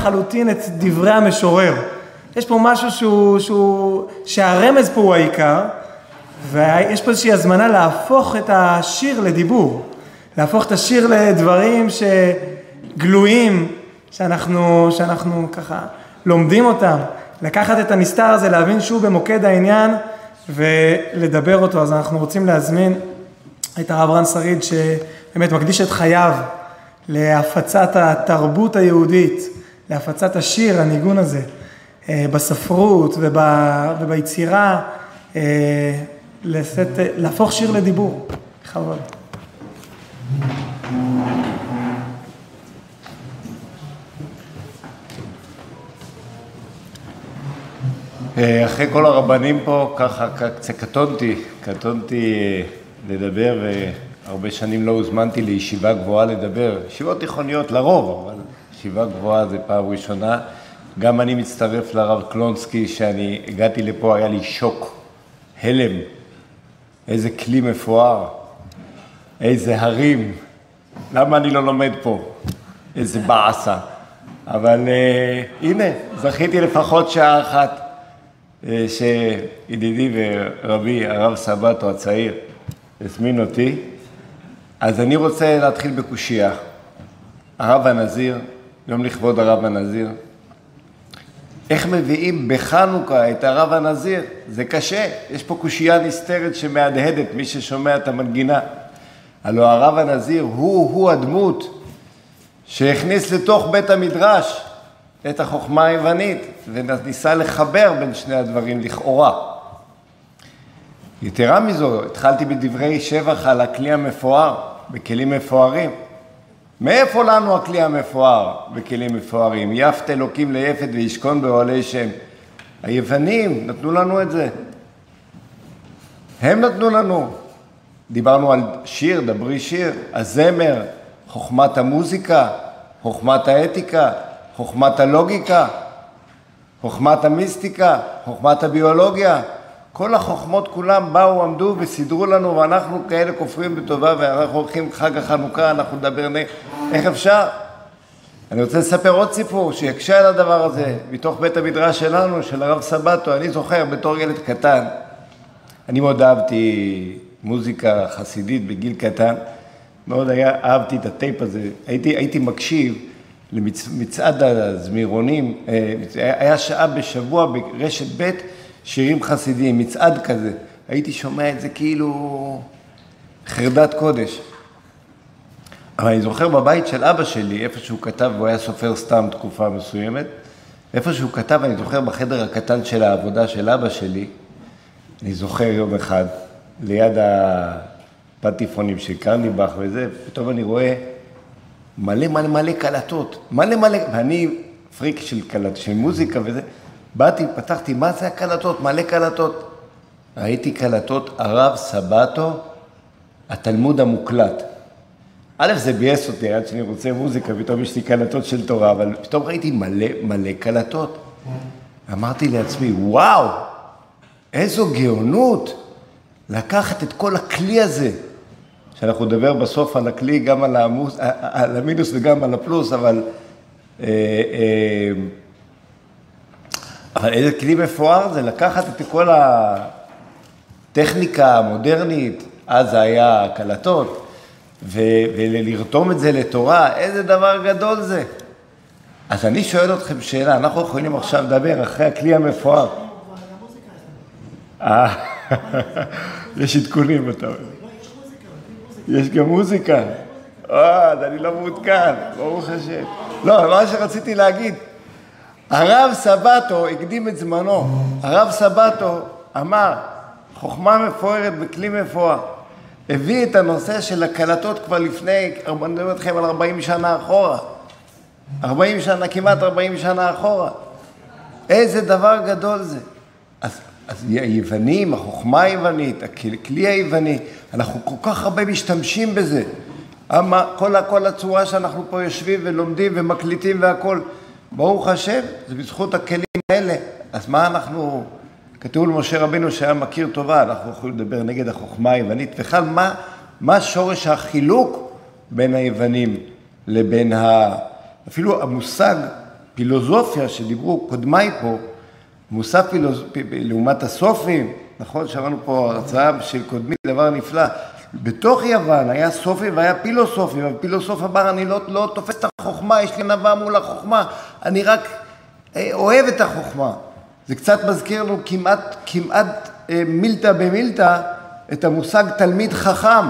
לחלוטין את דברי המשורר. יש פה משהו שהוא, שהוא, שהרמז פה הוא העיקר, ויש פה איזושהי הזמנה להפוך את השיר לדיבור, להפוך את השיר לדברים שגלויים, שאנחנו, שאנחנו ככה לומדים אותם, לקחת את הנסתר הזה, להבין שהוא במוקד העניין ולדבר אותו. אז אנחנו רוצים להזמין את הרב רן שריד, שבאמת מקדיש את חייו להפצת התרבות היהודית, להפצת השיר, הניגון הזה, אה, בספרות וביצירה, אה, לשאת, להפוך שיר לדיבור. בכבוד. אה, אחרי כל הרבנים פה, ככה קצת קטונתי, קטונתי לדבר, והרבה שנים לא הוזמנתי לישיבה גבוהה לדבר. ישיבות תיכוניות לרוב, אבל ישיבה גבוהה זה פעם ראשונה. גם אני מצטרף לרב קלונסקי, שאני הגעתי לפה, היה לי שוק, הלם. איזה כלי מפואר, איזה הרים. למה אני לא לומד פה? איזה באסה. אבל uh, הנה, זכיתי לפחות שעה אחת uh, שידידי ורבי הרב סבתו הצעיר הזמין אותי. אז אני רוצה להתחיל בקושייה. הרב הנזיר, יום לכבוד הרב הנזיר. איך מביאים בחנוכה את הרב הנזיר? זה קשה, יש פה קושייה נסתרת שמהדהדת, מי ששומע את המנגינה. הלוא הרב הנזיר הוא-הוא הדמות שהכניס לתוך בית המדרש את החוכמה היוונית וניסה לחבר בין שני הדברים לכאורה. יתרה מזו, התחלתי בדברי שבח על הכלי המפואר, בכלים מפוארים. מאיפה לנו הכלי המפואר בכלים מפוארים? יפת אלוקים ליפת וישכון באוהלי שם. היוונים נתנו לנו את זה. הם נתנו לנו. דיברנו על שיר, דברי שיר, הזמר, חוכמת המוזיקה, חוכמת האתיקה, חוכמת הלוגיקה, חוכמת המיסטיקה, חוכמת הביולוגיה. כל החוכמות כולם באו, עמדו וסידרו לנו, ואנחנו כאלה כופרים בטובה, ואנחנו הולכים חג החנוכה, אנחנו נדבר, נ... איך אפשר? אני רוצה לספר עוד סיפור שיקשה על הדבר הזה, מתוך בית המדרש שלנו, של הרב סבתו. אני זוכר בתור ילד קטן, אני מאוד אהבתי מוזיקה חסידית בגיל קטן, מאוד היה, אהבתי את הטייפ הזה, הייתי, הייתי מקשיב למצעד הזמירונים, אה, היה שעה בשבוע ברשת ב' שירים חסידיים, מצעד כזה. הייתי שומע את זה כאילו חרדת קודש. אבל אני זוכר בבית של אבא שלי, איפה שהוא כתב, והוא היה סופר סתם תקופה מסוימת, איפה שהוא כתב, אני זוכר בחדר הקטן של העבודה של אבא שלי, אני זוכר יום אחד, ליד הפטיפונים של קרניבך וזה, פתאום אני רואה מלא מלא מלא קלטות, מלא מלא, ואני פריק של קלט, של מוזיקה וזה, באתי, פתחתי, מה זה הקלטות? מלא קלטות. ראיתי קלטות הרב סבתו, התלמוד המוקלט. א', זה ביאס אותי, עד שאני רוצה מוזיקה, פתאום יש לי קלטות של תורה, אבל פתאום ראיתי מלא מלא קלטות. אמרתי לעצמי, וואו, איזו גאונות לקחת את כל הכלי הזה, שאנחנו נדבר בסוף על הכלי, גם על, המוס, על המינוס וגם על הפלוס, אבל... אה, אה, אבל איזה כלי מפואר זה לקחת את כל הטכניקה המודרנית, אז זה היה קלטות, ולרתום את זה לתורה, איזה דבר גדול זה. אז אני שואל אתכם שאלה, אנחנו יכולים עכשיו לדבר אחרי הכלי המפואר. אה, יש עדכונים, אתה אומר. יש גם מוזיקה. אה, אז אני לא מעודכן, ברוך השם. לא, מה שרציתי להגיד, הרב סבתו הקדים את זמנו. הרב סבתו אמר, חוכמה מפוארת בכלי מפואר. הביא את הנושא של הקלטות כבר לפני, אני מדבר איתכם על 40 שנה אחורה. 40 שנה, כמעט 40 שנה אחורה. איזה דבר גדול זה. אז, אז היוונים, החוכמה היוונית, הכלי היווני, אנחנו כל כך הרבה משתמשים בזה. כל, כל הצורה שאנחנו פה יושבים ולומדים ומקליטים והכול. ברוך השם, זה בזכות הכלים האלה. אז מה אנחנו, כתוב למשה רבינו שהיה מכיר טובה, אנחנו יכולים לדבר נגד החוכמה היוונית. בכלל, מה, מה שורש החילוק בין היוונים לבין ה... אפילו המושג הפילוסופיה שדיברו קודמיי פה, מושג פילוס... לעומת הסופים, נכון? שמענו פה הרצאה של קודמי, דבר נפלא. בתוך יוון היה סופי והיה פילוסופי, והפילוסוף אמר, אני לא, לא תופס את החוכמה, יש לי ענווה מול החוכמה, אני רק אה, אוהב את החוכמה. זה קצת מזכיר לנו כמעט, כמעט אה, מילתא במילתא את המושג תלמיד חכם,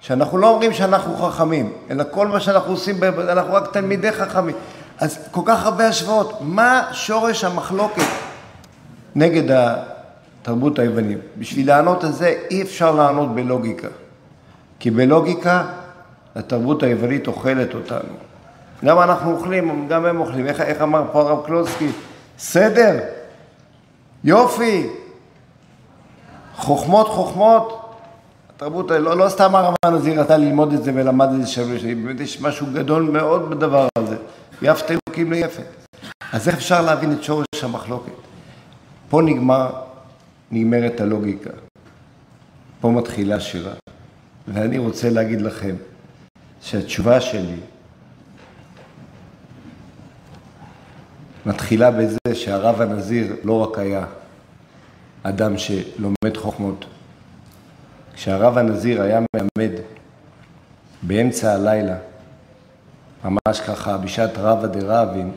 שאנחנו לא אומרים שאנחנו חכמים, אלא כל מה שאנחנו עושים, אנחנו רק תלמידי חכמים. אז כל כך הרבה השוואות. מה שורש המחלוקת נגד התרבות היוונית? בשביל לענות על זה אי אפשר לענות בלוגיקה. כי בלוגיקה התרבות היוונית אוכלת אותנו. גם אנחנו אוכלים, גם הם אוכלים. איך, איך אמר פה הרב קלוסקי? סדר, יופי, חוכמות חוכמות. התרבות, לא, לא סתם הרב הנזיר רצה ללמוד את זה ולמד את זה שווה, באמת יש משהו גדול מאוד בדבר הזה. יפת אלוקים ליפת. אז איך אפשר להבין את שורש המחלוקת? פה נגמר, נגמרת הלוגיקה. פה מתחילה שירה. ואני רוצה להגיד לכם שהתשובה שלי מתחילה בזה שהרב הנזיר לא רק היה אדם שלומד חוכמות. כשהרב הנזיר היה מלמד באמצע הלילה, ממש ככה, בשעת רבא דרבין,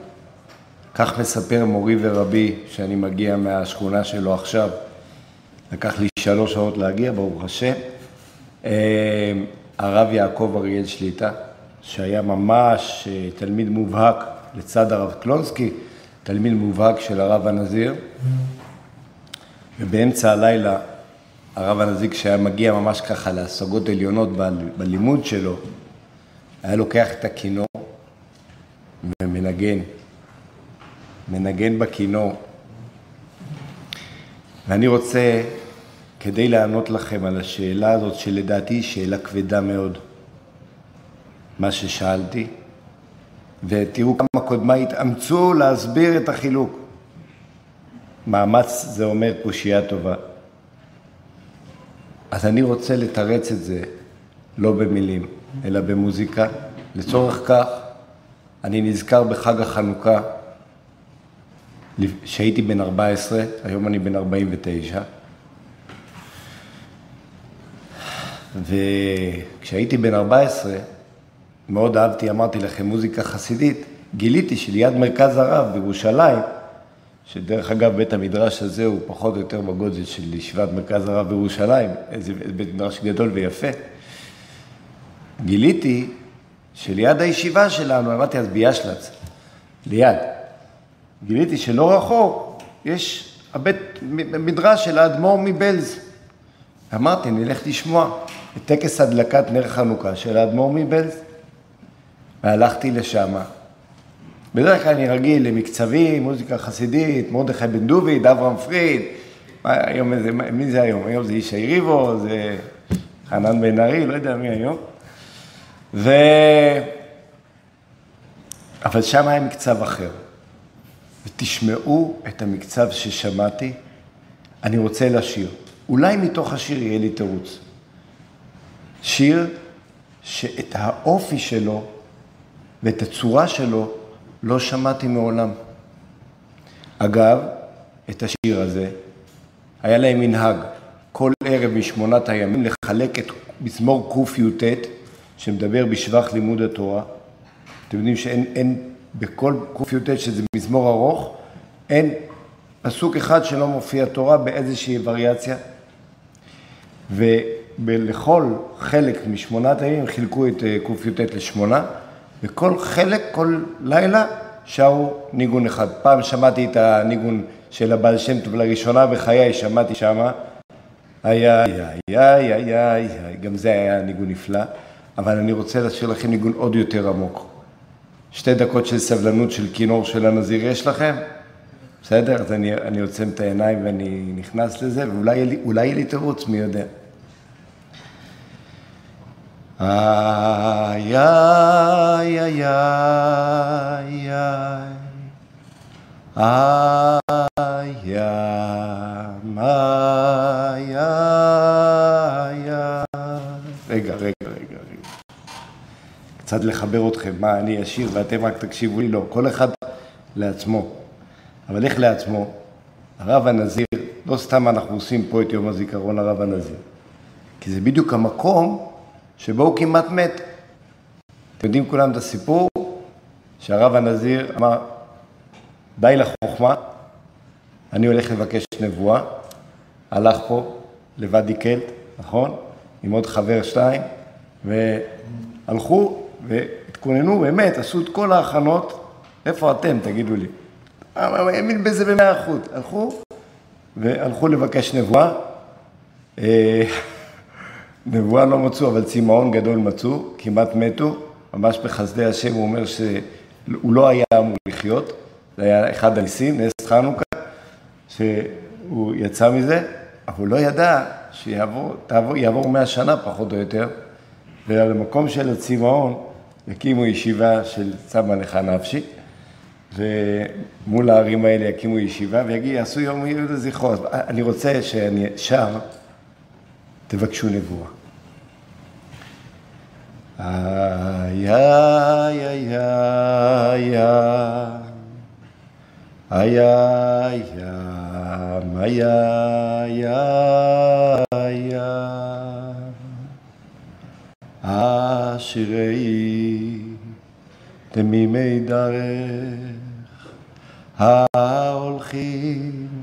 כך מספר מורי ורבי, שאני מגיע מהשכונה שלו עכשיו, לקח לי שלוש שעות להגיע, ברוך השם, הרב יעקב אריאל שליטה, שהיה ממש אה, תלמיד מובהק לצד הרב קלונסקי, תלמיד מובהק של הרב הנזיר, ובאמצע הלילה הרב הנזיר, כשהיה מגיע ממש ככה להשגות עליונות בלימוד שלו, היה לוקח את הכינור ומנגן, מנגן בכינור. ואני רוצה כדי לענות לכם על השאלה הזאת, שלדעתי היא שאלה כבדה מאוד, מה ששאלתי, ותראו כמה קודמיי התאמצו להסביר את החילוק. מאמץ זה אומר קושייה טובה. אז אני רוצה לתרץ את זה לא במילים, אלא במוזיקה. לצורך כך, אני נזכר בחג החנוכה, שהייתי בן 14, היום אני בן 49, וכשהייתי בן 14, מאוד אהבתי, אמרתי לכם, מוזיקה חסידית, גיליתי שליד מרכז הרב בירושלים, שדרך אגב בית המדרש הזה הוא פחות או יותר בגודל של ישיבת מרכז הרב בירושלים, איזה בית מדרש גדול ויפה, גיליתי שליד הישיבה שלנו, אמרתי אז ביאשלץ, ליד, גיליתי שלא רחוק יש הבית מדרש של האדמו"ר מבלז. אמרתי, נלך לשמוע. בטקס הדלקת נר חנוכה של האדמו"ר מבלז. והלכתי לשם. בדרך כלל אני רגיל למקצבים, מוזיקה חסידית, מרדכי בן דוד, אברהם פריד. היום איזה, מי זה היום? היום זה ישי ריבו, זה חנן בן ארי, לא יודע מי היום. ו... אבל שם היה מקצב אחר. ותשמעו את המקצב ששמעתי, אני רוצה לשיר. אולי מתוך השיר יהיה לי תירוץ. שיר שאת האופי שלו ואת הצורה שלו לא שמעתי מעולם. אגב, את השיר הזה, היה להם מנהג כל ערב משמונת הימים לחלק את מזמור קי"ט, שמדבר בשבח לימוד התורה. אתם יודעים שאין בכל קי"ט, שזה מזמור ארוך, אין פסוק אחד שלא מופיע תורה באיזושהי וריאציה. ו... ולכל חלק משמונת הימים חילקו את אה, קי"ט לשמונה, וכל חלק, כל לילה, שרו ניגון אחד. פעם שמעתי את הניגון של הבעל שם טוב לראשונה בחיי, שמעתי שמה, איי איי איי איי איי, גם זה היה ניגון נפלא, אבל אני רוצה להשאיר לכם ניגון עוד יותר עמוק. שתי דקות של סבלנות של כינור של הנזיר יש לכם? בסדר? אז אני עוצם את העיניים ואני נכנס לזה, ואולי יהיה לי תירוץ, מי יודע. איי, איי, איי, איי, איי, איי, רגע, רגע, רגע, רגע. קצת לחבר אתכם, מה אני אשיר ואתם רק תקשיבו לי, לא. כל אחד לעצמו. אבל איך לעצמו? הרב הנזיר, לא סתם אנחנו עושים פה את יום הזיכרון לרב הנזיר, כי זה בדיוק המקום שבו הוא כמעט מת. אתם יודעים כולם את הסיפור שהרב הנזיר אמר, די לחוכמה, אני הולך לבקש נבואה, הלך פה לוואדי קלט, נכון? עם עוד חבר שתיים, והלכו והתכוננו, באמת, עשו את כל ההכנות. איפה אתם, תגידו לי? האמין בזה במאה אחוז. הלכו והלכו לבקש נבואה. אה, נבואה לא מצאו, אבל צמאון גדול מצאו, כמעט מתו. ממש בחסדי השם הוא אומר שהוא לא היה אמור לחיות. זה היה אחד הניסים, נס חנוכה, שהוא יצא מזה, אבל הוא לא ידע שיעבור מאה שנה פחות או יותר, ועל המקום של הצמאון יקימו ישיבה של צמא לך נפשי, ומול הערים האלה יקימו ישיבה ויעשו יום יהוד לזכרו. אני רוצה שאני שר, תבקשו נבואה. איי, איי, איי, איי, איי, איי, איי, איי, אשרי תמימי דרך ההולכים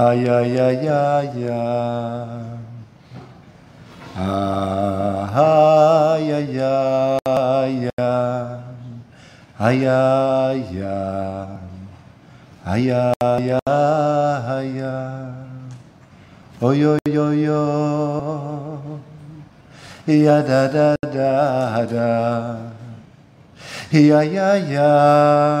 איי איי איי איי איי איי איי איי איי איי אוי אוי אוי אוי יא דה דה דה דה יא יא יא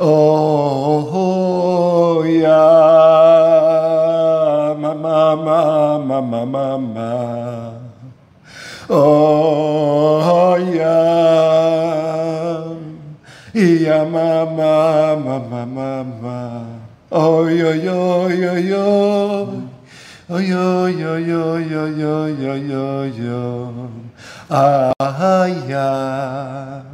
Oh, oh yeah, ma ma ma ma ma ma ma. Oh yeah, yeah ma ma ma ma ma ma. Oh yo yo yo yo. Oh yo yo yo yo yo yo yo yo. Ah yeah.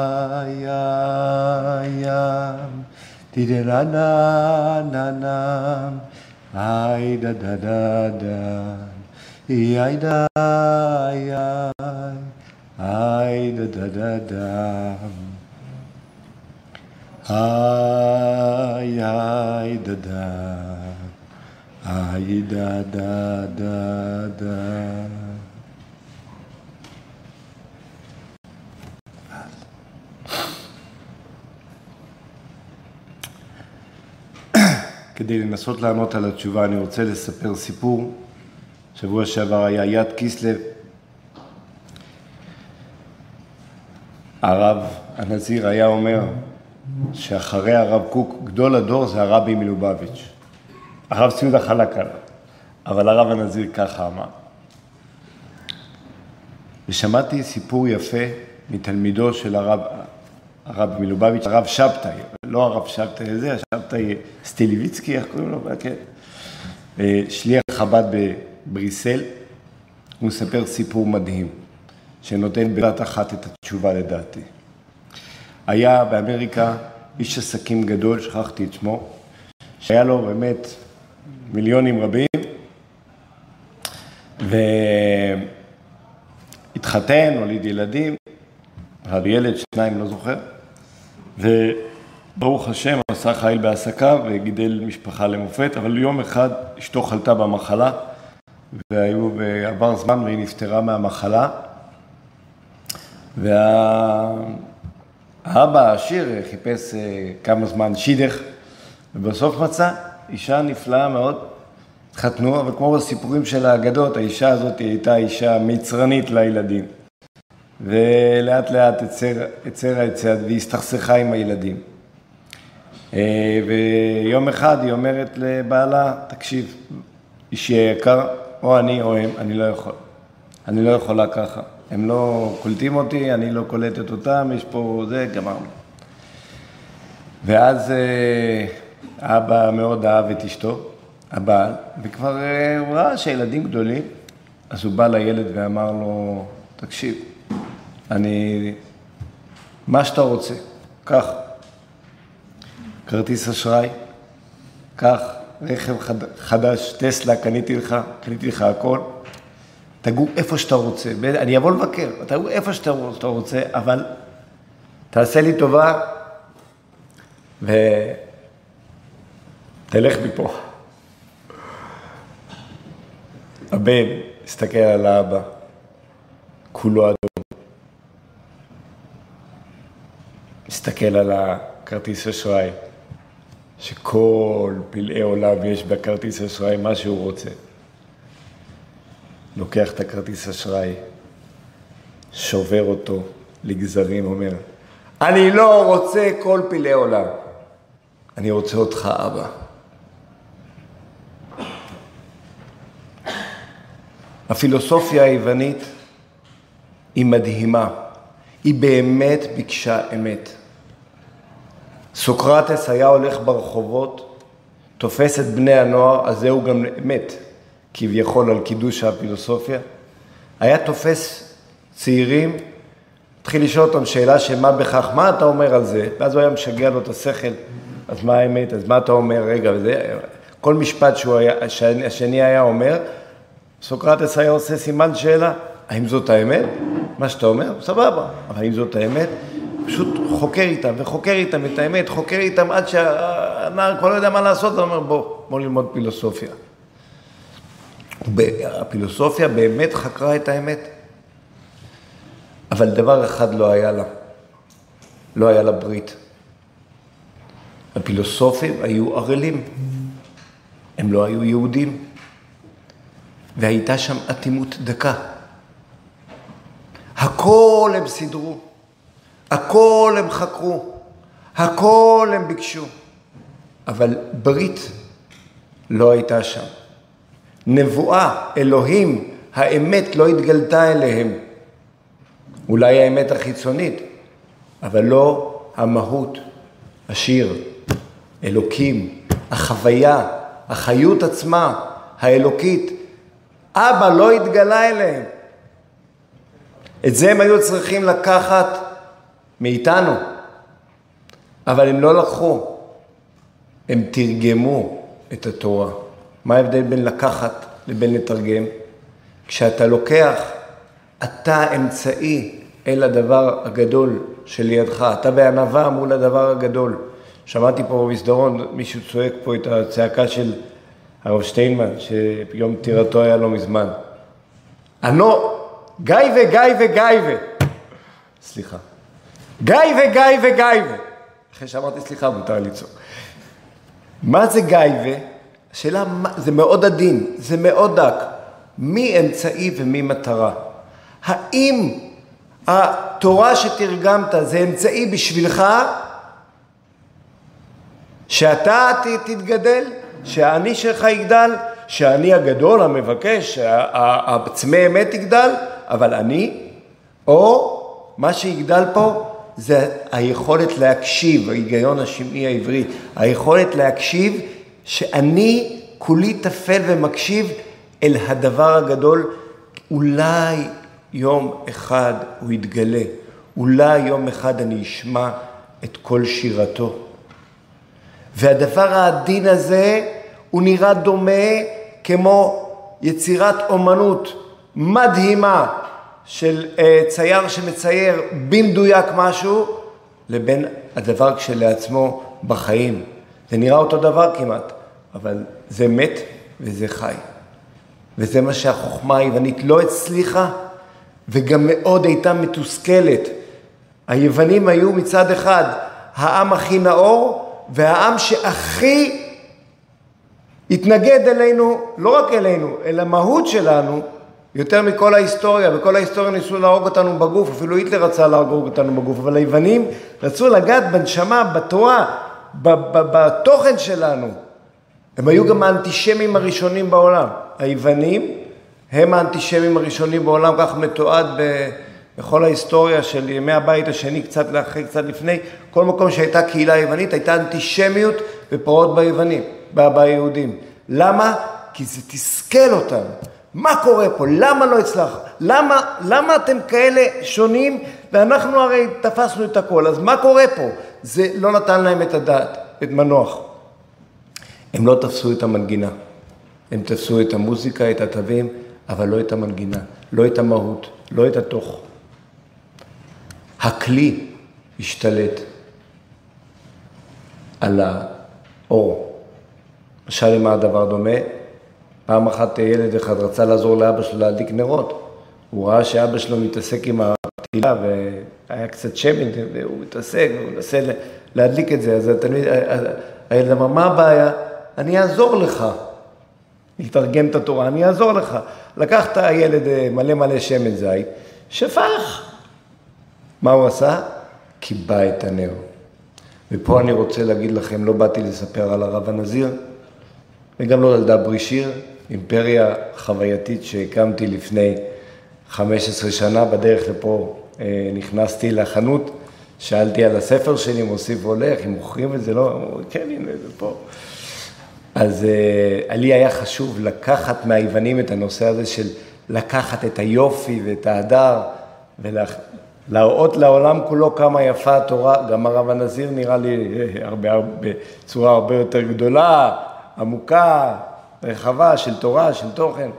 Tide na na na na ay da da da da. Ay da ay ay da da da da. Ay ay da da ay da da da da כדי לנסות לענות על התשובה, אני רוצה לספר סיפור. שבוע שעבר היה יד כיסלב. הרב הנזיר היה אומר שאחרי הרב קוק, גדול הדור זה הרבי מלובביץ'. הרב ציודה חלק עליו, אבל הרב הנזיר ככה אמר. ושמעתי סיפור יפה מתלמידו של הרב, הרב מלובביץ', הרב שבתאי, לא הרב שבתאי הזה, השבתאי סטיליביצקי, איך קוראים לו? כן. שליח חב"ד בבריסל, הוא מספר סיפור מדהים, שנותן בבת אחת את התשובה לדעתי. היה באמריקה איש עסקים גדול, שכחתי את שמו, שהיה לו באמת מיליונים רבים, והתחתן, הוליד ילדים, had ילד, שניים, לא זוכר, וברוך השם עשה חיל בעסקיו וגידל משפחה למופת, אבל יום אחד אשתו חלתה במחלה, והיו, ועבר זמן והיא נפטרה מהמחלה, והאבא העשיר חיפש אה, כמה זמן שידך, ובסוף מצא אישה נפלאה מאוד, התחתנו, אבל כמו בסיפורים של האגדות, האישה הזאת הייתה אישה מצרנית לילדים. ולאט לאט הצרה את צעד והסתכסכה עם הילדים. אה, ויום אחד היא אומרת לבעלה, תקשיב, אישי היקר, או אני או הם, אני לא יכול. אני לא יכולה ככה. הם לא קולטים אותי, אני לא קולטת אותם, יש פה זה, גמרנו. ואז אה, אבא מאוד אהב את אשתו, הבעל, וכבר אה, הוא ראה שהילדים גדולים, אז הוא בא לילד ואמר לו, תקשיב, אני, מה שאתה רוצה, קח. כרטיס אשראי, קח, רכב חד, חדש, טסלה, קניתי לך, קניתי לך הכל. תגור איפה שאתה רוצה, אני אבוא לבקר, תגור איפה שאתה רוצה, אבל תעשה לי טובה ותלך מפה. הבן הסתכל על האבא, כולו אדום. מסתכל על הכרטיס אשראי, שכל פלאי עולם יש בכרטיס אשראי מה שהוא רוצה. לוקח את הכרטיס אשראי, שובר אותו לגזרים, אומר, אני לא רוצה כל פלאי עולם, אני רוצה אותך, אבא. הפילוסופיה היוונית היא מדהימה, היא באמת ביקשה אמת. סוקרטס היה הולך ברחובות, תופס את בני הנוער, אז זהו גם מת, כביכול על קידוש הפילוסופיה. היה תופס צעירים, התחיל לשאול אותם שאלה שמה בכך, מה אתה אומר על זה? ואז הוא היה משגע לו את השכל, אז מה האמת, אז מה אתה אומר, רגע, וזה, כל משפט שהשני היה אומר, סוקרטס היה עושה סימן שאלה, האם זאת האמת? מה שאתה אומר, סבבה, אבל האם זאת האמת? פשוט חוקר איתם וחוקר איתם את האמת, חוקר איתם עד שהנער כבר לא יודע מה לעשות, הוא אומר בוא, בוא ללמוד פילוסופיה. הפילוסופיה באמת חקרה את האמת, אבל דבר אחד לא היה לה, לא היה לה ברית. הפילוסופים היו ערלים, הם לא היו יהודים, והייתה שם אטימות דקה. הכל הם סידרו. הכל הם חקרו, הכל הם ביקשו, אבל ברית לא הייתה שם. נבואה, אלוהים, האמת לא התגלתה אליהם. אולי האמת החיצונית, אבל לא המהות, השיר, אלוקים, החוויה, החיות עצמה, האלוקית. אבא לא התגלה אליהם. את זה הם היו צריכים לקחת מאיתנו, אבל הם לא לקחו, הם תרגמו את התורה. מה ההבדל בין לקחת לבין לתרגם? כשאתה לוקח, אתה אמצעי אל הדבר הגדול שלידך, אתה בענווה מול הדבר הגדול. שמעתי פה במסדרון מישהו צועק פה את הצעקה של הרב שטיינמן, שיום פטירתו היה לא מזמן. אנו, גיא וגיא וגיא ו... סליחה. גיא וגיא וגיא ו... אחרי שאמרתי סליחה, מותר לצעוק. מה זה גיא ו? השאלה, זה מאוד עדין, זה מאוד דק. מי אמצעי ומי מטרה? האם התורה שתרגמת זה אמצעי בשבילך שאתה תתגדל, שהאני שלך יגדל, שאני הגדול המבקש, שהצמא אמת יגדל, אבל אני, או מה שיגדל פה זה היכולת להקשיב, ההיגיון השמעי העברי, היכולת להקשיב שאני כולי טפל ומקשיב אל הדבר הגדול, אולי יום אחד הוא יתגלה, אולי יום אחד אני אשמע את כל שירתו. והדבר העדין הזה, הוא נראה דומה כמו יצירת אומנות מדהימה של אה, צייר שמצייר במדויק משהו, לבין הדבר כשלעצמו בחיים. זה נראה אותו דבר כמעט, אבל זה מת וזה חי. וזה מה שהחוכמה היוונית לא הצליחה, וגם מאוד הייתה מתוסכלת. היוונים היו מצד אחד העם הכי נאור, והעם שהכי התנגד אלינו, לא רק אלינו, אל המהות שלנו, יותר מכל ההיסטוריה. בכל ההיסטוריה ניסו להרוג אותנו בגוף, אפילו היטלר רצה להרוג אותנו בגוף, אבל היוונים רצו לגעת בנשמה, בתורה, בתוכן שלנו. הם היו גם האנטישמים הראשונים בעולם. היוונים הם האנטישמים הראשונים בעולם, כך מתועד בכל ההיסטוריה של ימי הבית השני, קצת לאחרי, קצת לפני. כל מקום שהייתה קהילה יוונית הייתה אנטישמיות ופרעות ביוונים, ביהודים. למה? כי זה תסכל אותם. מה קורה פה? למה לא הצלח? למה, למה אתם כאלה שונים ואנחנו הרי תפסנו את הכל, אז מה קורה פה? זה לא נתן להם את הדעת, את מנוח. הם לא תפסו את המנגינה, הם תפסו את המוזיקה, את התווים, אבל לא את המנגינה, לא את המהות, לא את התוך. הכלי השתלט על האור. משל למה הדבר דומה? פעם אחת ילד אחד רצה לעזור לאבא שלו להדליק נרות. הוא ראה שאבא שלו מתעסק עם התהילה והיה קצת שמן, והוא מתעסק, והוא מנסה להדליק את זה. אז התלמיד, הילד אמר, מה הבעיה? אני אעזור לך. לתרגם את התורה, אני אעזור לך. לקח את הילד אה, מלא מלא שמן זית, שפך. מה הוא עשה? קיבע את הנר. ופה אני רוצה להגיד לכם, לא באתי לספר על הרב הנזיר, וגם לא על דברי שיר, אימפריה חווייתית שהקמתי לפני 15 שנה, בדרך לפה אה, נכנסתי לחנות, שאלתי על הספר שלי, מוסיף הולך, אם מוכרים את זה, לא, אמרו, כן, הנה, זה פה. אז uh, לי היה חשוב לקחת מהיוונים את הנושא הזה של לקחת את היופי ואת ההדר ולהראות לעולם כולו כמה יפה התורה, גם הרב הנזיר נראה לי אה, הרבה, הרבה, בצורה הרבה יותר גדולה, עמוקה, רחבה, של תורה, של תוכן.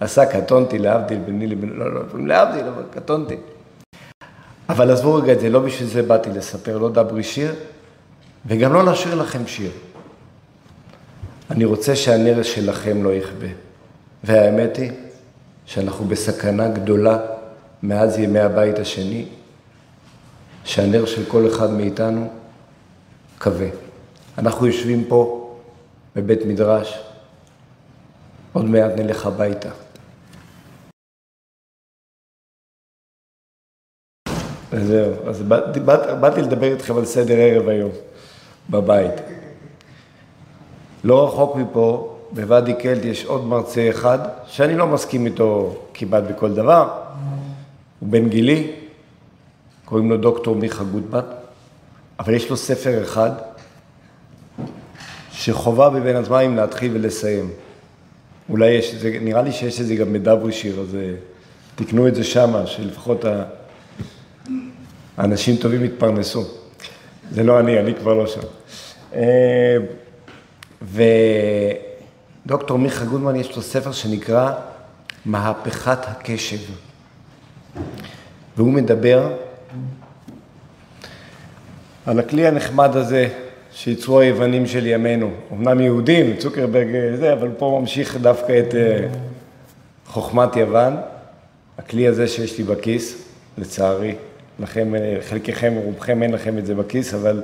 עשה קטונתי להבדיל ביני לבין, לא, לא, להבדיל, אבל קטונתי. אבל עזבו רגע את זה, לא בשביל זה באתי לספר, לא דברי שיר, וגם לא לשיר לכם שיר. אני רוצה שהנר שלכם לא יכבה. והאמת היא שאנחנו בסכנה גדולה מאז ימי הבית השני, שהנר של כל אחד מאיתנו כבה. אנחנו יושבים פה בבית מדרש, עוד מעט נלך הביתה. זהו, אז באתי, באתי לדבר איתכם על סדר ערב היום, בבית. לא רחוק מפה, בוואדי קלט יש עוד מרצה אחד, שאני לא מסכים איתו כמעט בכל דבר, הוא בן גילי, קוראים לו דוקטור מיכה גוטמן, אבל יש לו ספר אחד שחובה בבין הזמנים להתחיל ולסיים. אולי יש, זה, נראה לי שיש את זה גם בדברי שיר, אז אה, תקנו את זה שמה, שלפחות האנשים טובים יתפרנסו. זה לא אני, אני כבר לא שם. אה, ודוקטור מיכה גודמן יש לו ספר שנקרא מהפכת הקשב. והוא מדבר על הכלי הנחמד הזה שייצרו היוונים של ימינו. אמנם יהודים, צוקרברג זה, אבל פה ממשיך דווקא את אה, חוכמת יוון. הכלי הזה שיש לי בכיס, לצערי, לכם, אה, חלקכם, רובכם אין לכם את זה בכיס, אבל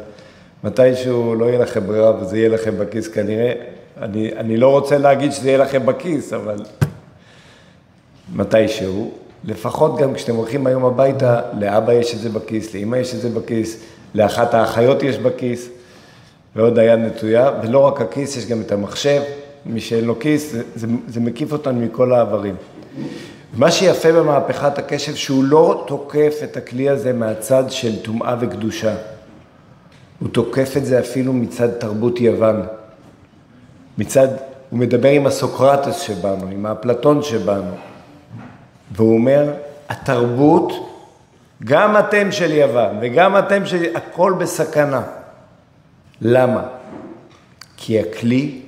מתישהו לא יהיה לכם ברירה וזה יהיה לכם בכיס כנראה. אני, אני לא רוצה להגיד שזה יהיה לכם בכיס, אבל מתישהו. לפחות גם כשאתם הולכים היום הביתה, לאבא יש את זה בכיס, לאמא יש את זה בכיס, לאחת האחיות יש בכיס, ועוד היד נטויה, ולא רק הכיס, יש גם את המחשב, מי שאין לו כיס, זה, זה, זה מקיף אותנו מכל העברים. מה שיפה במהפכת הקשב, שהוא לא תוקף את הכלי הזה מהצד של טומאה וקדושה. הוא תוקף את זה אפילו מצד תרבות יוון. מצד, הוא מדבר עם הסוקרטס שבנו, עם האפלטון שבנו. והוא אומר, התרבות, גם אתם של יוון וגם אתם של... הכל בסכנה. למה? כי הכלי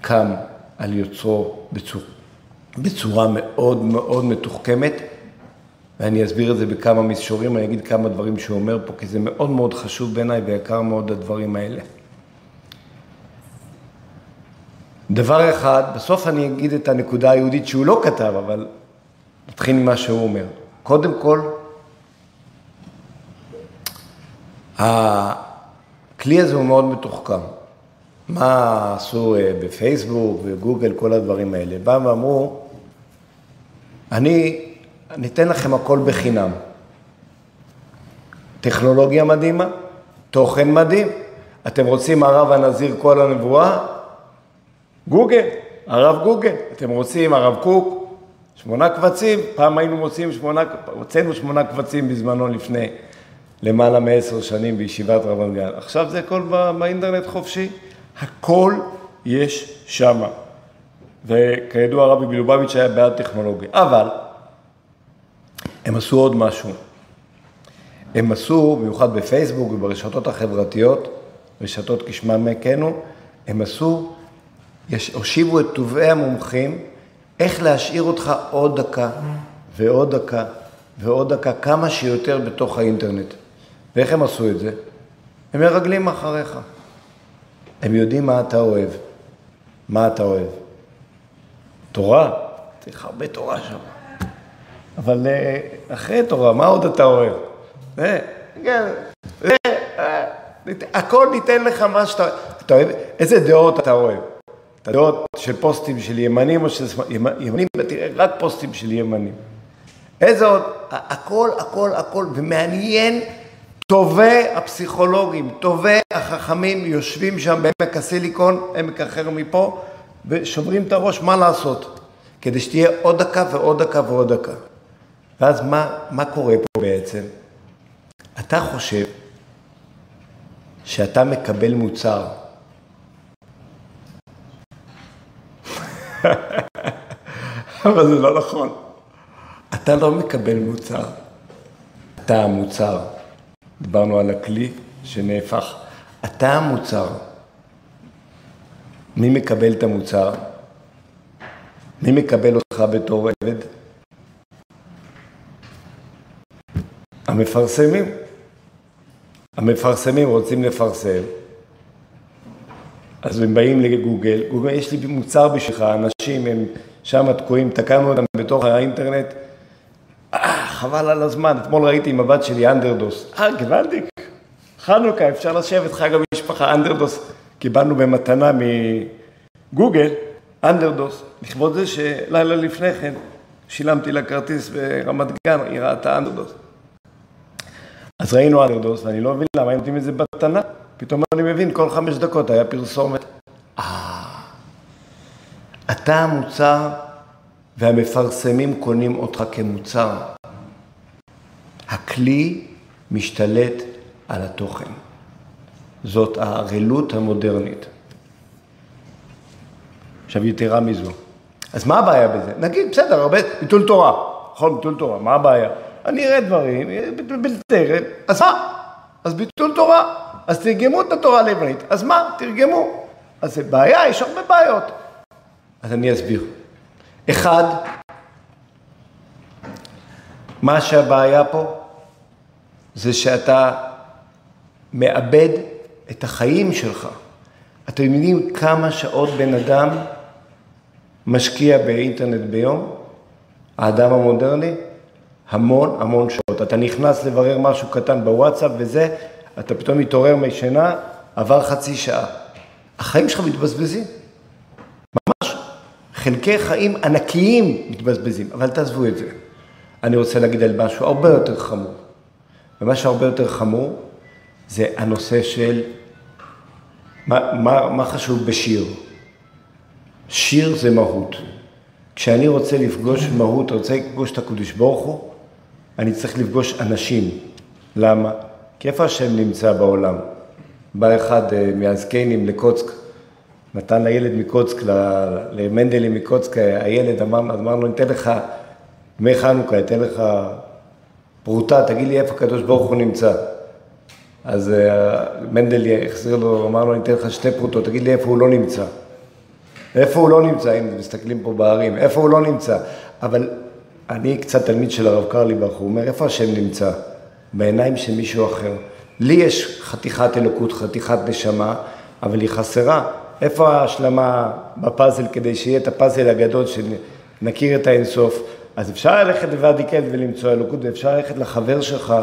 קם על יוצרו בצורה, בצורה מאוד מאוד מתוחכמת, ואני אסביר את זה בכמה מישורים, אני אגיד כמה דברים שהוא אומר פה, כי זה מאוד מאוד חשוב בעיניי ויקר מאוד הדברים האלה. דבר אחד, בסוף אני אגיד את הנקודה היהודית שהוא לא כתב, אבל נתחיל ממה שהוא אומר. קודם כל, הכלי הזה הוא מאוד מתוחכם. מה עשו אה, בפייסבוק וגוגל, כל הדברים האלה? באו ואמרו, אני ניתן לכם הכל בחינם. טכנולוגיה מדהימה, תוכן מדהים. אתם רוצים הרב הנזיר כל הנבואה? גוגל, הרב גוגל. אתם רוצים הרב קוק? שמונה קבצים, פעם היינו מוצאים שמונה, הוצאנו שמונה קבצים בזמנו לפני למעלה מעשר שנים בישיבת רבן גן. עכשיו זה הכל באינטרנט חופשי, הכל יש שמה. וכידוע רבי מלובביץ' היה בעד טכנולוגיה. אבל הם עשו עוד משהו. הם עשו, במיוחד בפייסבוק וברשתות החברתיות, רשתות כשמם מקנו, הם עשו, הושיבו את טובי המומחים איך להשאיר אותך עוד דקה ועוד דקה ועוד דקה, כמה שיותר בתוך האינטרנט. ואיך הם עשו את זה? הם מרגלים אחריך. הם יודעים מה אתה אוהב. מה אתה אוהב? תורה, צריך הרבה תורה שם. אבל אה, אחרי תורה, מה עוד אתה אוהב? אה, כן, אה, הכל ניתן לך מה שאתה אוהב. אתה אוהב, איזה דעות אתה אוהב? את הדעות של פוסטים של ימנים או של ימנים, תראה, רק פוסטים של ימנים. איזה עוד? הכל, הכל, הכל, ומעניין, טובי הפסיכולוגים, טובי החכמים יושבים שם בעמק הסיליקון, עמק אחר מפה, ושוברים את הראש מה לעשות, כדי שתהיה עוד דקה ועוד דקה ועוד דקה. ואז מה, מה קורה פה בעצם? אתה חושב שאתה מקבל מוצר. אבל זה לא נכון. אתה לא מקבל מוצר, אתה המוצר. דיברנו על הכלי שנהפך. אתה המוצר. מי מקבל את המוצר? מי מקבל אותך בתור עבד? המפרסמים. המפרסמים רוצים לפרסם, אז הם באים לגוגל, גוגל, יש לי מוצר בשבילך, אנשים הם שם תקועים, תקענו אותם בתוך האינטרנט, חבל על הזמן, אתמול ראיתי עם הבת שלי אנדרדוס, אה, גוונדיק, חנוכה, אפשר לשבת חג המשפחה, אנדרדוס, קיבלנו במתנה מגוגל, אנדרדוס, לכבוד זה שלילה לפני כן שילמתי לה כרטיס ברמת גן, היא ראתה אנדרדוס. אז ראינו אנדרדוס, ואני לא מבין למה הם נותנים את זה בתנא. פתאום אני מבין, כל חמש דקות היה פרסומת. אה, אתה המוצר והמפרסמים קונים אותך כמוצר. הכלי משתלט על התוכן. זאת הערלות המודרנית. עכשיו, יתרה מזו. אז מה הבעיה בזה? נגיד, בסדר, הרבה, ביטול תורה. נכון, ביטול תורה, מה הבעיה? אני אראה דברים, בטרם, אז מה? אז ביטול תורה. אז תרגמו את התורה לעברית, אז מה? תרגמו. אז זה בעיה, יש הרבה בעיות. אז אני אסביר. אחד, מה שהבעיה פה זה שאתה מאבד את החיים שלך. אתם יודעים כמה שעות בן אדם משקיע באינטרנט ביום? האדם המודרני? המון המון שעות. אתה נכנס לברר משהו קטן בוואטסאפ וזה, אתה פתאום מתעורר משינה, עבר חצי שעה. החיים שלך מתבזבזים. ממש. חלקי חיים ענקיים מתבזבזים, אבל תעזבו את זה. אני רוצה להגיד על משהו הרבה יותר חמור. ומה שהרבה יותר חמור זה הנושא של מה, מה, מה חשוב בשיר. שיר זה מהות. כשאני רוצה לפגוש מהות, רוצה לפגוש את הקדוש ברוך הוא, אני צריך לפגוש אנשים. למה? כי איפה השם נמצא בעולם? בא אחד אה, מהזקנים לקוצק, נתן לילד מקוצק, למנדלי מקוצק, הילד אמר, אמר לו, ניתן לך ימי חנוכה, אתן לך פרוטה, תגיד לי איפה הקדוש ברוך הוא נמצא. אז אה, מנדל החזיר לו, אמר לו, אני אתן לך שתי פרוטות, תגיד לי איפה הוא לא נמצא. איפה הוא לא נמצא, אם מסתכלים פה בערים, איפה הוא לא נמצא. אבל אני קצת תלמיד של הרב קרליבך, הוא אומר, איפה השם נמצא? בעיניים של מישהו אחר. לי יש חתיכת אלוקות, חתיכת נשמה, אבל היא חסרה. איפה ההשלמה בפאזל כדי שיהיה את הפאזל הגדול, שנכיר את האינסוף? אז אפשר ללכת לוואדי קלט ולמצוא אלוקות, ואפשר ללכת לחבר שלך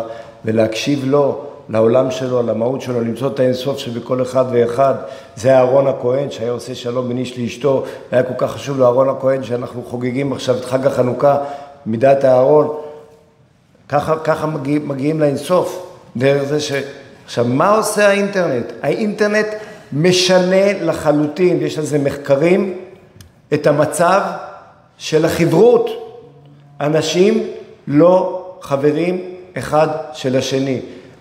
ולהקשיב לו, לעולם שלו, למהות שלו, למצוא את האינסוף שבכל אחד ואחד. זה אהרון הכהן שהיה עושה שלום בין איש לאשתו, היה כל כך חשוב לאהרון הכהן שאנחנו חוגגים עכשיו את חג החנוכה, מידת האהרון. ככה, ככה מגיע, מגיעים לאינסוף, דרך זה ש... עכשיו, מה עושה האינטרנט? האינטרנט משנה לחלוטין, יש על זה מחקרים, את המצב של החברות. אנשים לא חברים אחד של השני.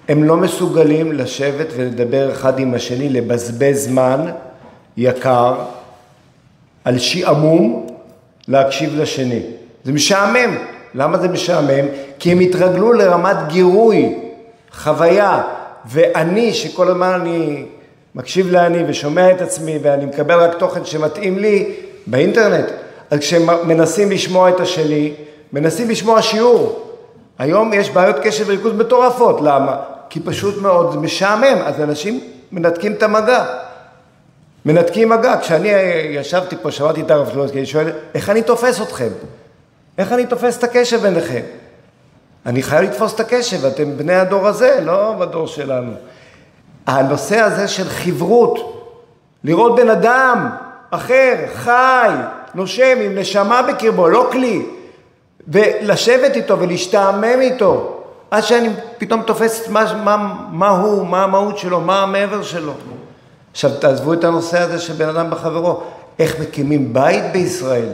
הם לא מסוגלים לשבת ולדבר אחד עם השני, לבזבז זמן יקר על שעמום להקשיב לשני. זה משעמם. למה זה משעמם? כי הם התרגלו לרמת גירוי, חוויה, ואני, שכל הזמן אני מקשיב לאני ושומע את עצמי ואני מקבל רק תוכן שמתאים לי באינטרנט. אז כשהם מנסים לשמוע את השני, מנסים לשמוע שיעור. היום יש בעיות קשב וריכוז מטורפות, למה? כי פשוט מאוד זה משעמם, אז אנשים מנתקים את המגע. מנתקים מגע. כשאני ישבתי פה, שמעתי את הרב שלונסקי, אני שואל, איך אני תופס אתכם? איך אני תופס את הקשב ביניכם? אני חייב לתפוס את הקשב, אתם בני הדור הזה, לא בדור שלנו. הנושא הזה של חברות, לראות בן אדם אחר, חי, נושם, עם נשמה בקרבו, לא כלי, ולשבת איתו ולהשתעמם איתו, עד שאני פתאום תופס מה, מה, מה הוא, מה המהות שלו, מה המעבר שלו. עכשיו, תעזבו את הנושא הזה של בן אדם בחברו. איך מקימים בית בישראל?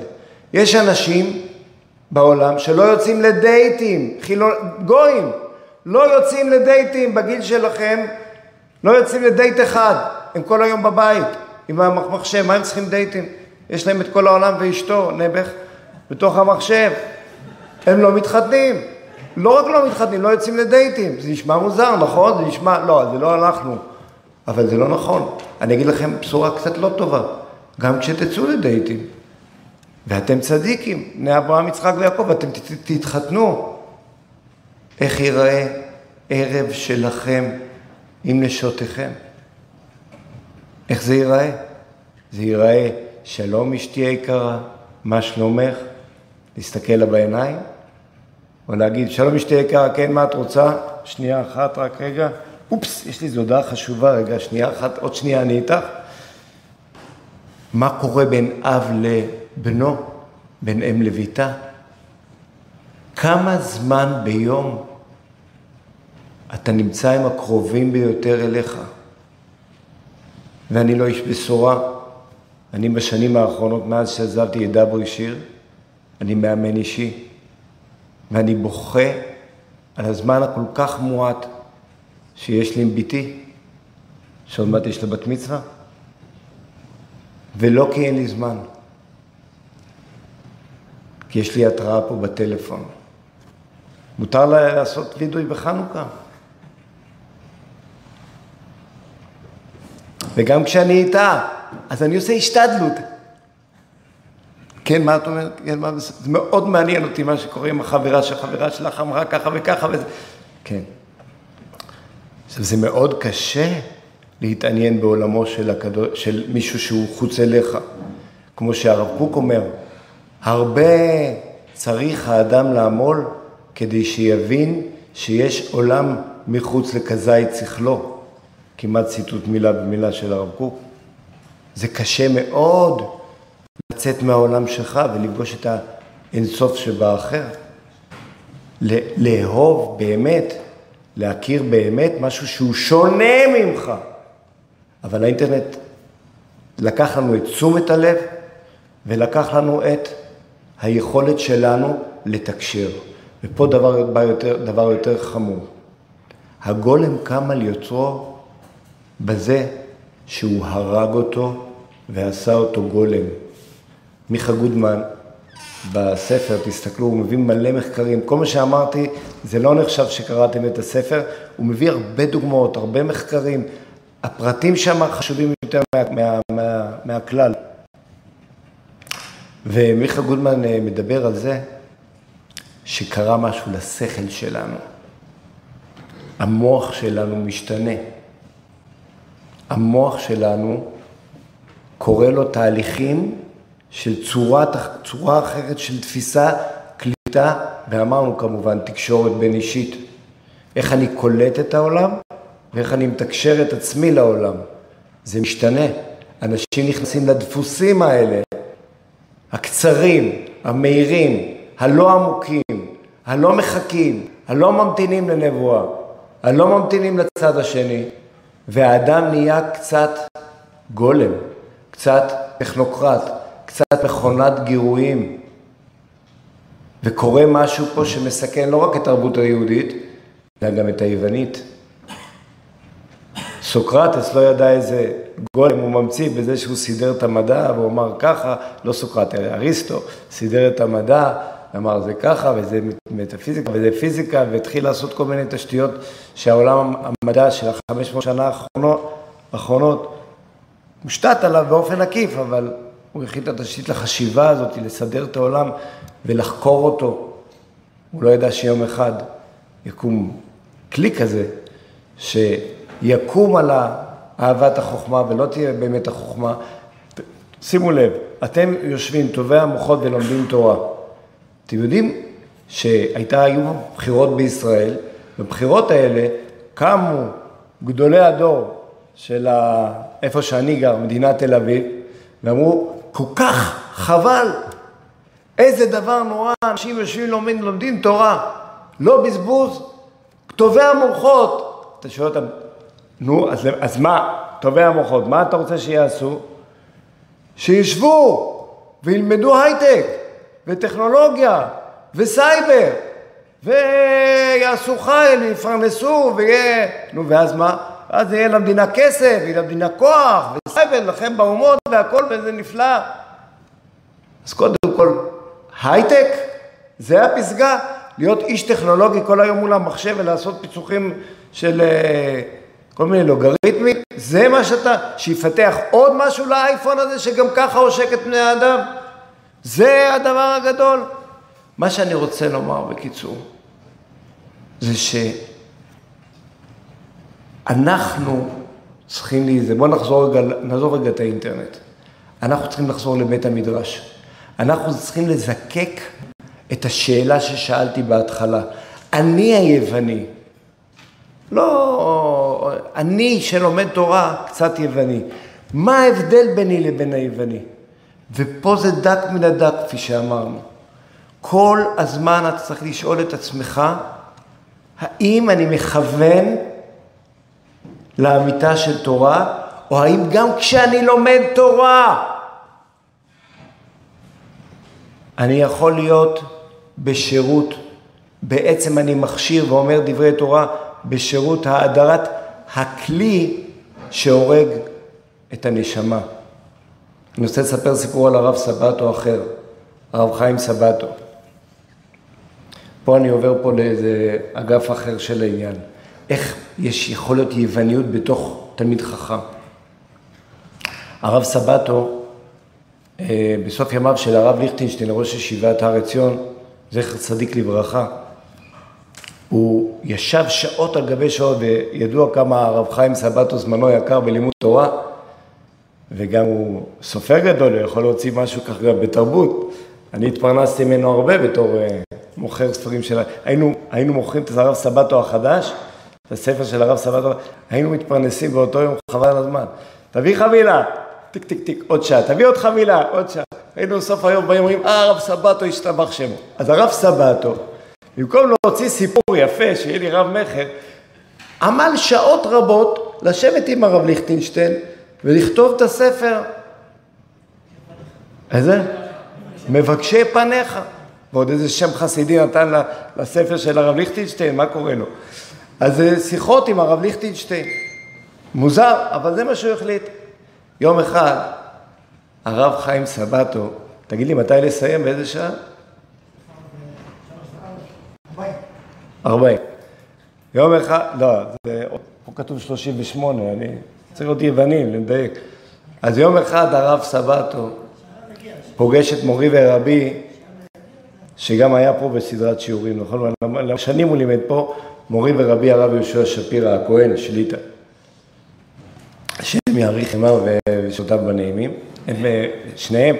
יש אנשים בעולם שלא יוצאים לדייטים, חילון, גויים, לא יוצאים לדייטים בגיל שלכם, לא יוצאים לדייט אחד, הם כל היום בבית עם המחשב, מה הם צריכים דייטים? יש להם את כל העולם ואשתו, נעבך, בתוך המחשב. הם לא מתחתנים. לא רק לא מתחתנים, לא יוצאים לדייטים. זה נשמע מוזר, נכון? זה נשמע, לא, זה לא אנחנו. אבל זה לא נכון. אני אגיד לכם בשורה קצת לא טובה. גם כשתצאו לדייטים, ואתם צדיקים, בני אברהם, יצחק ויעקב, אתם תתחתנו. איך ייראה ערב שלכם עם נשותיכם? איך זה ייראה? זה ייראה שלום אשתי היקרה, מה שלומך? להסתכל לה בעיניים? או להגיד, שלום אשתי יקרה, כן, מה את רוצה? שנייה אחת, רק רגע. אופס, יש לי איזו הודעה חשובה, רגע, שנייה אחת, עוד שנייה אני איתך. מה קורה בין אב לבנו, בין אם לביתה? כמה זמן ביום אתה נמצא עם הקרובים ביותר אליך? ואני לא איש בשורה. אני בשנים האחרונות, מאז שעזבתי את דברי שיר, אני מאמן אישי. ואני בוכה על הזמן הכל כך מועט שיש לי עם בתי, שעוד מעט יש לה בת מצווה, ולא כי אין לי זמן, כי יש לי התראה פה בטלפון. מותר לה לעשות וידוי בחנוכה. וגם כשאני איתה, אז אני עושה השתדלות. כן, מה את אומרת? כן, מה, זה מאוד מעניין אותי מה שקורה עם החברה שהחברה שלך אמרה ככה וככה וזה... כן. עכשיו, זה מאוד קשה להתעניין בעולמו של, הקדוש, של מישהו שהוא חוץ אליך. כמו שהרב קוק אומר, הרבה צריך האדם לעמול כדי שיבין שיש עולם מחוץ לכזית שכלו. כמעט ציטוט מילה במילה של הרב קוק. זה קשה מאוד לצאת מהעולם שלך ולפגוש את האינסוף שבאחר. לאהוב באמת, להכיר באמת משהו שהוא שונה ממך. אבל האינטרנט לקח לנו את תשומת הלב ולקח לנו את היכולת שלנו לתקשר. ופה דבר, דבר, יותר, דבר יותר חמור. הגולם קם על יוצרו בזה שהוא הרג אותו ועשה אותו גולם. מיכה גודמן בספר, תסתכלו, הוא מביא מלא מחקרים. כל מה שאמרתי, זה לא נחשב שקראתם את הספר, הוא מביא הרבה דוגמאות, הרבה מחקרים. הפרטים שם חשובים יותר מה, מה, מה, מהכלל. ומיכה גודמן אה, מדבר על זה שקרה משהו לשכל שלנו. המוח שלנו משתנה. המוח שלנו קורא לו תהליכים של צורה, צורה אחרת של תפיסה, קליטה, ואמרנו כמובן תקשורת בין אישית. איך אני קולט את העולם ואיך אני מתקשר את עצמי לעולם. זה משתנה. אנשים נכנסים לדפוסים האלה, הקצרים, המהירים, הלא עמוקים, הלא מחכים, הלא ממתינים לנבואה, הלא ממתינים לצד השני, והאדם נהיה קצת גולם, קצת טכנוקרט, קצת מכונת גירויים. וקורה משהו פה שמסכן לא רק את התרבות היהודית, אלא גם את היוונית. סוקרטס לא ידע איזה גולם הוא ממציא בזה שהוא סידר את המדע, והוא אמר ככה, לא סוקרטס, אריסטו, סידר את המדע, אמר זה ככה, וזה מטאפיזיקה, וזה פיזיקה, והתחיל לעשות כל מיני תשתיות שהעולם המדע של החמש מאות שנה האחרונות מושתת עליו באופן עקיף, אבל הוא הכין את התשתית לחשיבה הזאת, לסדר את העולם ולחקור אותו. הוא לא ידע שיום אחד יקום כלי כזה, שיקום על אהבת החוכמה ולא תהיה באמת החוכמה. שימו לב, אתם יושבים טובי המוחות ולומדים תורה. אתם יודעים שהיו בחירות בישראל, בבחירות האלה קמו גדולי הדור של איפה שאני גר, מדינת תל אביב, ואמרו, כל כך חבל, איזה דבר נורא, אנשים יושבים לומדים, לומדים תורה, לא בזבוז, טובי המוחות. אתה שואל אותם, נו, אז, אז מה, טובי המוחות, מה אתה רוצה שיעשו? שישבו וילמדו הייטק וטכנולוגיה וסייבר ויעשו חייל ויפרנסו ויהיה, נו ואז מה? אז יהיה למדינה כסף, יהיה למדינה כוח, וסייבר לכם באומות והכל וזה נפלא. אז קודם כל, הייטק, זה הפסגה, להיות איש טכנולוגי כל היום מול המחשב ולעשות פיצוחים של אה, כל מיני לוגריתמים, זה מה שאתה, שיפתח עוד משהו לאייפון הזה שגם ככה עושק את בני האדם? זה הדבר הגדול. מה שאני רוצה לומר בקיצור, זה ש... אנחנו צריכים להיזהר, בואו נחזור רגע, נעזוב רגע את האינטרנט. אנחנו צריכים לחזור לבית המדרש. אנחנו צריכים לזקק את השאלה ששאלתי בהתחלה. אני היווני, לא אני שלומד תורה קצת יווני. מה ההבדל ביני לבין היווני? ופה זה דק מן הדק, כפי שאמרנו. כל הזמן אתה צריך לשאול את עצמך, האם אני מכוון לאמיתה של תורה, או האם גם כשאני לומד תורה, אני יכול להיות בשירות, בעצם אני מכשיר ואומר דברי תורה בשירות האדרת הכלי שהורג את הנשמה. אני רוצה לספר סיפור על הרב סבטו אחר, הרב חיים סבטו. פה אני עובר פה לאיזה אגף אחר של העניין. איך יש יכול להיות יווניות בתוך תלמיד חכם. הרב סבטו, אה, בסוף ימיו של הרב ליכטינשטיין, ראש ישיבת הר עציון, זכר צדיק לברכה, הוא ישב שעות על גבי שעות, וידוע כמה הרב חיים סבטו זמנו יקר בלימוד תורה, וגם הוא סופר גדול, הוא יכול להוציא משהו ככה גם בתרבות. אני התפרנסתי ממנו הרבה בתור uh, מוכר ספרים של... היינו, היינו מוכרים את הרב סבטו החדש, את הספר של הרב סבטו, היינו מתפרנסים באותו יום, חבל על הזמן. תביא חבילה, טיק טיק טיק, עוד שעה, תביא עוד חבילה, עוד שעה. היינו בסוף היום באים אומרים, אה, הרב סבטו השתבח שמו. אז הרב סבטו, במקום להוציא סיפור יפה, שיהיה לי רב מכר, עמל שעות רבות לשבת עם הרב ליכטינשטיין ולכתוב את הספר. איזה? מבקשי פניך. ועוד איזה שם חסידי נתן לספר של הרב ליכטינשטיין, מה קורה לו? אז זה שיחות עם הרב ליכטינשטיין. מוזר, אבל זה מה שהוא החליט. יום אחד, הרב חיים סבטו, תגיד לי מתי לסיים, באיזה שעה? 40. יום אחד, לא, זה, פה כתוב 38, אני צריך להיות יווני, לדייק. אז יום אחד הרב סבטו פוגש את מורי ורבי, שגם היה פה בסדרת שיעורים, נכון? שנים הוא לימד פה, מורי ורבי הרב יהושע שפירא הכהן, השליטה. השם יאריך ימיו ושעותיו בנעימים, הם שניהם,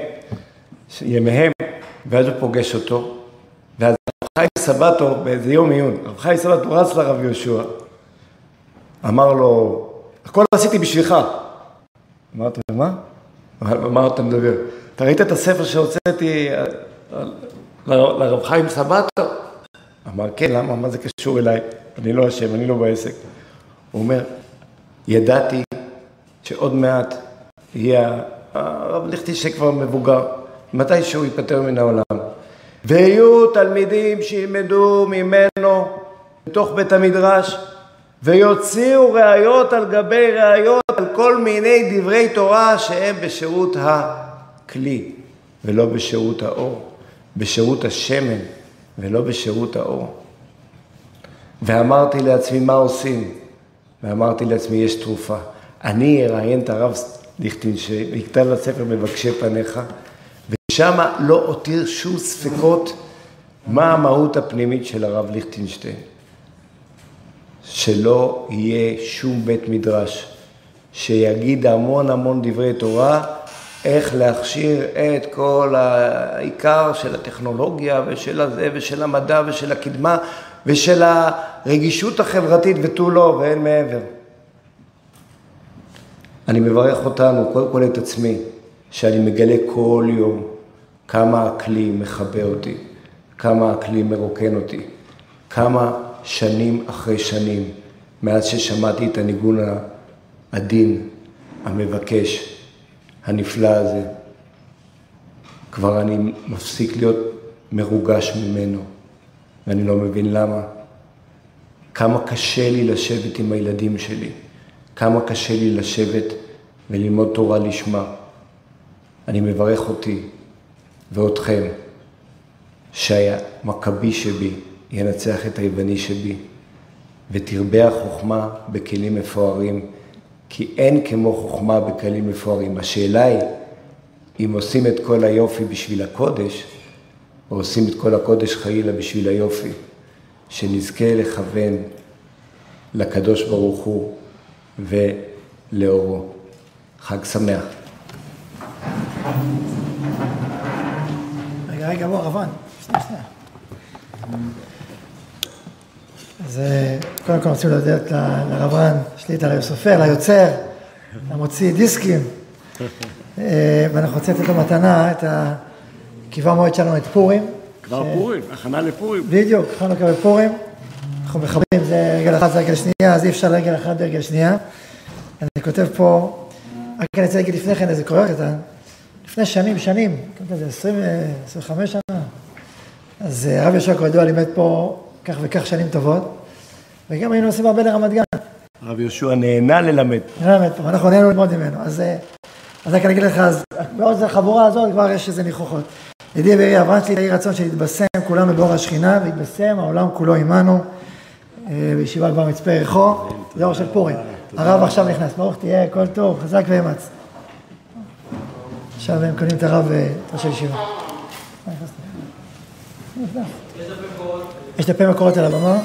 ימיהם, ואז הוא פוגש אותו, ואז רב חיים סבטו, באיזה יום עיון, רב חיים סבטו רץ לרב יהושע, אמר לו, הכל עשיתי בשבילך. אמרתי לו, מה? מה אתה מדבר? אתה ראית את הספר שהוצאתי לרב חיים סבטו? אמר, כן, למה? מה זה קשור אליי? אני לא אשם, אני לא בעסק. הוא אומר, ידעתי שעוד מעט יהיה הרב ליכטי כבר מבוגר, מתי שהוא ייפטר מן העולם. ויהיו תלמידים שילמדו ממנו בתוך בית המדרש ויוציאו ראיות על גבי ראיות על כל מיני דברי תורה שהם בשירות הכלי ולא בשירות האור, בשירות השמן ולא בשירות האור. ואמרתי לעצמי, מה עושים? ואמרתי לעצמי, יש תרופה. אני אראיין את הרב ליכטין שיקטן לספר מבקשי פניך, ושם לא הותיר שום ספקות מה המהות הפנימית של הרב ליכטינשטיין. שלא יהיה שום בית מדרש שיגיד המון המון דברי תורה, איך להכשיר את כל העיקר של הטכנולוגיה ושל הזה ושל המדע ושל הקדמה ושל הרגישות החברתית ותו לא ואין מעבר. אני מברך אותנו, קודם כל את עצמי, שאני מגלה כל יום כמה הכלי מכבה אותי, כמה הכלי מרוקן אותי, כמה שנים אחרי שנים, מאז ששמעתי את הניגון העדין, המבקש, הנפלא הזה, כבר אני מפסיק להיות מרוגש ממנו, ואני לא מבין למה. כמה קשה לי לשבת עם הילדים שלי. כמה קשה לי לשבת וללמוד תורה לשמה. אני מברך אותי ואותכם שהמכבי שבי ינצח את היווני שבי ותרבה החוכמה בכלים מפוארים, כי אין כמו חוכמה בכלים מפוארים. השאלה היא אם עושים את כל היופי בשביל הקודש, או עושים את כל הקודש חלילה בשביל היופי, שנזכה לכוון לקדוש ברוך הוא ולאורו. חג שמח. רגע, רגע, בוא, רבן, שנייה, שנייה. אז אה, קודם כל רוצים להודות לרבן שליטה, ליוסופר, ליוצר, למוציא דיסקים. אה, ואנחנו רוצים לתת לו מתנה את הכיבה מועד שלנו, את פורים. כבר פורים, הכנה לפורים. בדיוק, הכנו כבר בפורים. אנחנו מכבדים, זה רגל אחד, זה רגל שנייה, אז אי אפשר רגל אחת ורגל שנייה. אני כותב פה, רק אני רוצה להגיד לפני כן איזה קורא קטן, לפני שנים, שנים, כזה 20, 25 שנה, אז אה, הרב יהושע כידוע לימד פה כך וכך שנים טובות, וגם היינו עושים הרבה לרמת גן. הרב יהושע נהנה ללמד. נהנה ללמד פה, ואנחנו נהנינו ללמוד ממנו. אז, אה, אז רק אני אגיד לך, אז בעוד החבורה הזאת כבר יש איזה ניחוחות. ידידי ואירי אברהם שלי, יהי רצון שנתבשם כולנו באור השכינה, והתבשם העולם כולו עמנו, אה, בישיבה כבר מצפה יריחו, זה אור של פורים. הרב עכשיו נכנס, ברוך תהיה, הכל טוב, חזק ואמץ. עכשיו הם קונים את הרב, את ראש הישיבה. יש דפי מקורות על הבמה?